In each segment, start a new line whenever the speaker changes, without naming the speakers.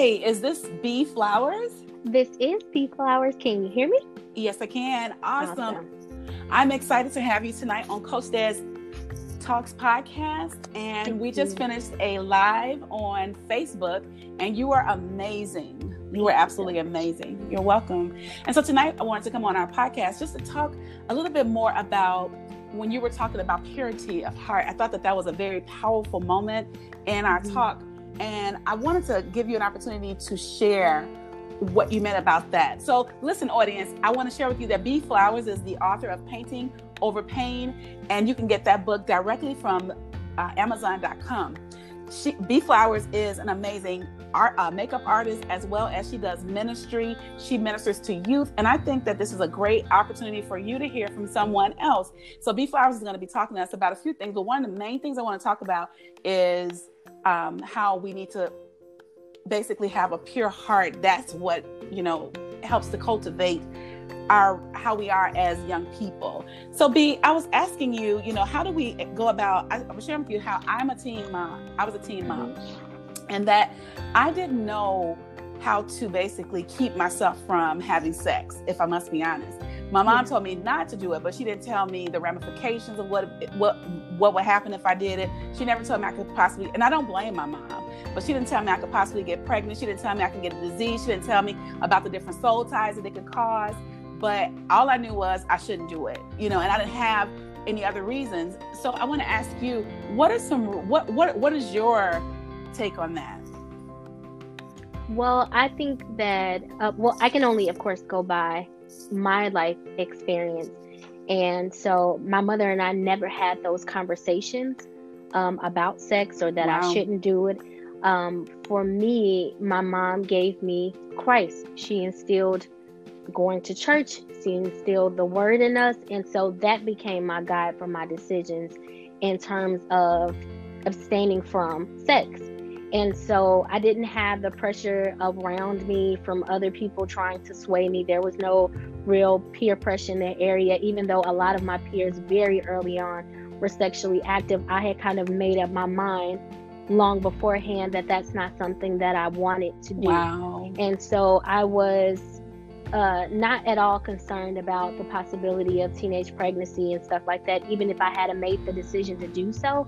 is this B Flowers?
This is B Flowers. Can you hear me?
Yes, I can. Awesome. awesome. I'm excited to have you tonight on Coach Des Talks podcast. And Thank we just finished a live on Facebook, and you are amazing. You were absolutely amazing. You're welcome. And so tonight I wanted to come on our podcast just to talk a little bit more about when you were talking about purity of heart. I thought that that was a very powerful moment in our mm-hmm. talk. And I wanted to give you an opportunity to share what you meant about that. So, listen, audience, I want to share with you that B Flowers is the author of Painting Over Pain, and you can get that book directly from uh, Amazon.com. She, B Flowers is an amazing art, uh, makeup artist as well as she does ministry. She ministers to youth, and I think that this is a great opportunity for you to hear from someone else. So, B Flowers is going to be talking to us about a few things, but one of the main things I want to talk about is um, how we need to basically have a pure heart. That's what, you know, helps to cultivate our how we are as young people. So B, I was asking you, you know, how do we go about I, I was sharing with you how I'm a teen mom. I was a teen mom. And that I didn't know how to basically keep myself from having sex, if I must be honest. My mom told me not to do it, but she didn't tell me the ramifications of what what what would happen if I did it. She never told me I could possibly, and I don't blame my mom, but she didn't tell me I could possibly get pregnant. She didn't tell me I could get a disease. She didn't tell me about the different soul ties that it could cause. But all I knew was I shouldn't do it, you know, and I didn't have any other reasons. So I want to ask you, what are some what what what is your take on that?
Well, I think that uh, well, I can only, of course, go by my life experience. And so my mother and I never had those conversations um, about sex or that wow. I shouldn't do it. Um, for me, my mom gave me Christ. She instilled going to church, she instilled the word in us. And so that became my guide for my decisions in terms of abstaining from sex. And so I didn't have the pressure around me from other people trying to sway me. There was no real peer pressure in that area, even though a lot of my peers very early on were sexually active. I had kind of made up my mind long beforehand that that's not something that I wanted to do. Wow. And so I was uh, not at all concerned about the possibility of teenage pregnancy and stuff like that. Even if I had made the decision to do so,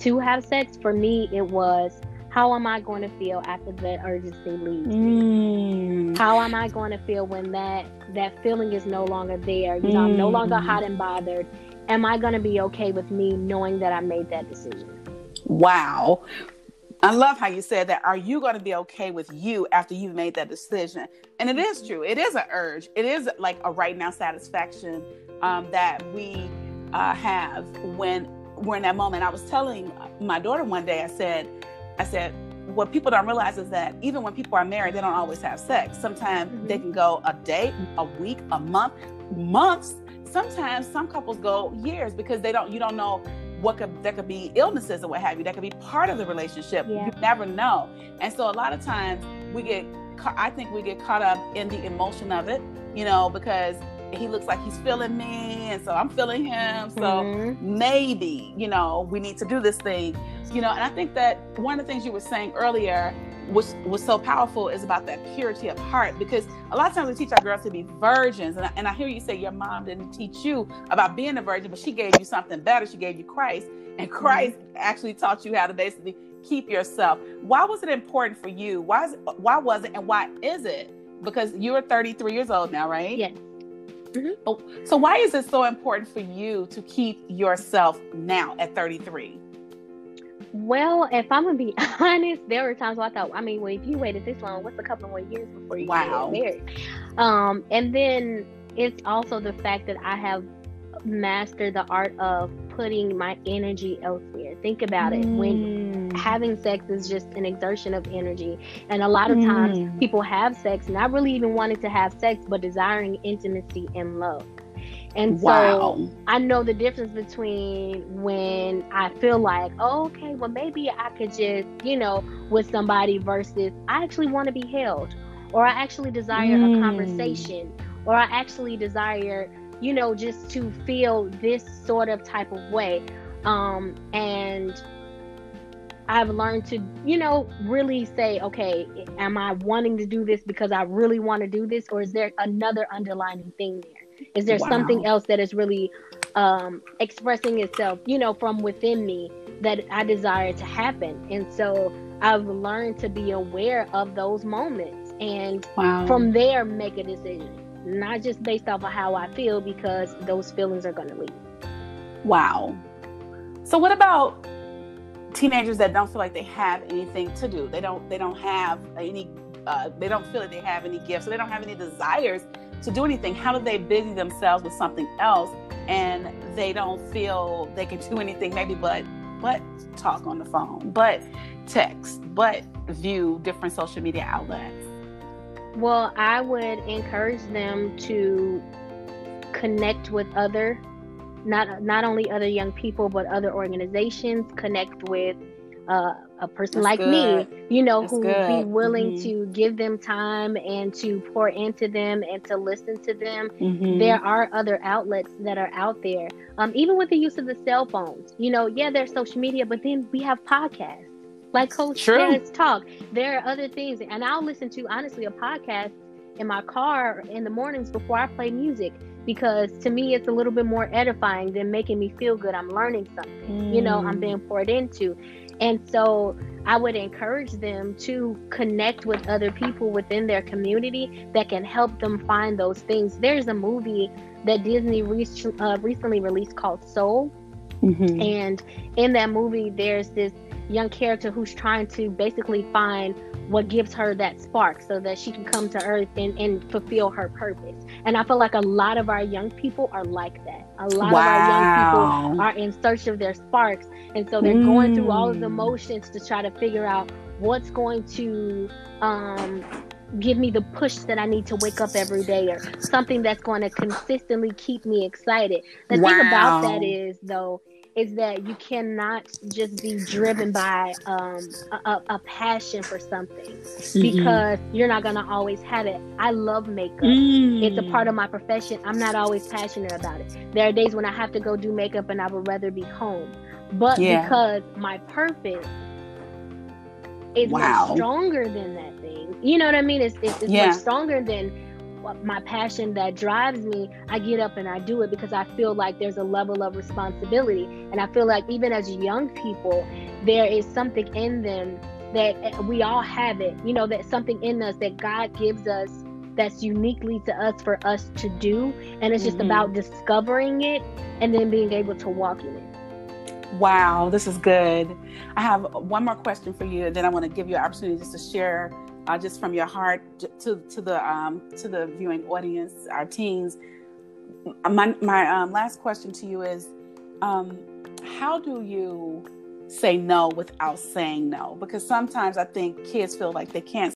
to have sex, for me, it was how am I going to feel after that urgency leaves mm. How am I going to feel when that that feeling is no longer there? You know, mm. I'm no longer mm. hot and bothered. Am I going to be okay with me knowing that I made that decision?
Wow. I love how you said that. Are you going to be okay with you after you've made that decision? And it is true. It is an urge. It is like a right now satisfaction um, that we uh, have when we're in that moment. I was telling my daughter one day. I said, I said, what people don't realize is that even when people are married, they don't always have sex. Sometimes mm-hmm. they can go a day, a week, a month, months. Sometimes some couples go years because they don't. You don't know what could there could be illnesses or what have you. That could be part of the relationship. Yeah. You never know. And so a lot of times we get. I think we get caught up in the emotion of it. You know because he looks like he's feeling me and so i'm feeling him. So mm-hmm. maybe you know we need to do this thing. You know and i think that one of the things you were saying earlier was was so powerful is about that purity of heart because a lot of times we teach our girls to be virgins and I, and I hear you say your mom didn't teach you about being a virgin but she gave you something better. She gave you christ and mm-hmm. christ mm-hmm. actually taught you how to basically keep yourself. Why was it important for you? Why is why was it and why is it? Because you're 33 years old now right?
Yes
Mm-hmm. So, why is it so important for you to keep yourself now at 33?
Well, if I'm gonna be honest, there were times where I thought, I mean, well, if you waited this long, what's a couple more years before you wow. get married? Um, and then it's also the fact that I have mastered the art of putting my energy elsewhere. Think about it. When mm. Having sex is just an exertion of energy. And a lot of mm. times people have sex not really even wanting to have sex, but desiring intimacy and love. And so wow. I know the difference between when I feel like, oh, okay, well, maybe I could just, you know, with somebody versus I actually want to be held, or I actually desire mm. a conversation, or I actually desire you know, just to feel this sort of type of way. Um, and I've learned to, you know, really say, okay, am I wanting to do this because I really want to do this, or is there another underlying thing there? Is there wow. something else that is really um, expressing itself, you know, from within me that I desire to happen? And so I've learned to be aware of those moments and wow. from there make a decision, not just based off of how I feel because those feelings are going to leave.
Wow. So what about teenagers that don't feel like they have anything to do? They don't they don't have any uh, they don't feel like they have any gifts, so they don't have any desires to do anything. How do they busy themselves with something else and they don't feel they can do anything maybe but but talk on the phone, but text, but view different social media outlets?
Well, I would encourage them to connect with other not not only other young people but other organizations connect with uh, a person That's like good. me you know That's who be willing mm-hmm. to give them time and to pour into them and to listen to them mm-hmm. there are other outlets that are out there um, even with the use of the cell phones you know yeah there's social media but then we have podcasts like coach True. talk there are other things and i'll listen to honestly a podcast in my car in the mornings before i play music because to me it's a little bit more edifying than making me feel good i'm learning something mm. you know i'm being mm. poured into and so i would encourage them to connect with other people within their community that can help them find those things there's a movie that disney re- uh, recently released called soul mm-hmm. and in that movie there's this young character who's trying to basically find what gives her that spark so that she can come to earth and, and fulfill her purpose. And I feel like a lot of our young people are like that. A lot wow. of our young people are in search of their sparks. And so they're mm. going through all of the mm. motions to try to figure out what's going to um, give me the push that I need to wake up every day or something that's going to consistently keep me excited. The wow. thing about that is, though, is that you cannot just be driven by um, a, a, passion for something mm-hmm. because you're not going to always have it. I love makeup, mm. it's a part of my profession. I'm not always passionate about it. There are days when I have to go do makeup and I would rather be home. But yeah. because my purpose is wow. much stronger than that thing, you know what I mean? It's, it's, it's yeah. much stronger than my passion that drives me, I get up and I do it because I feel like there's a level of responsibility. And I feel like even as young people, there is something in them that eh, we all have it, you know, that something in us that God gives us that's uniquely to us for us to do. And it's just mm-hmm. about discovering it and then being able to walk in it.
Wow, this is good. I have one more question for you, and then I want to give you an opportunity just to share uh, just from your heart to to the um, to the viewing audience, our teens. My my um, last question to you is, um, how do you say no without saying no? Because sometimes I think kids feel like they can't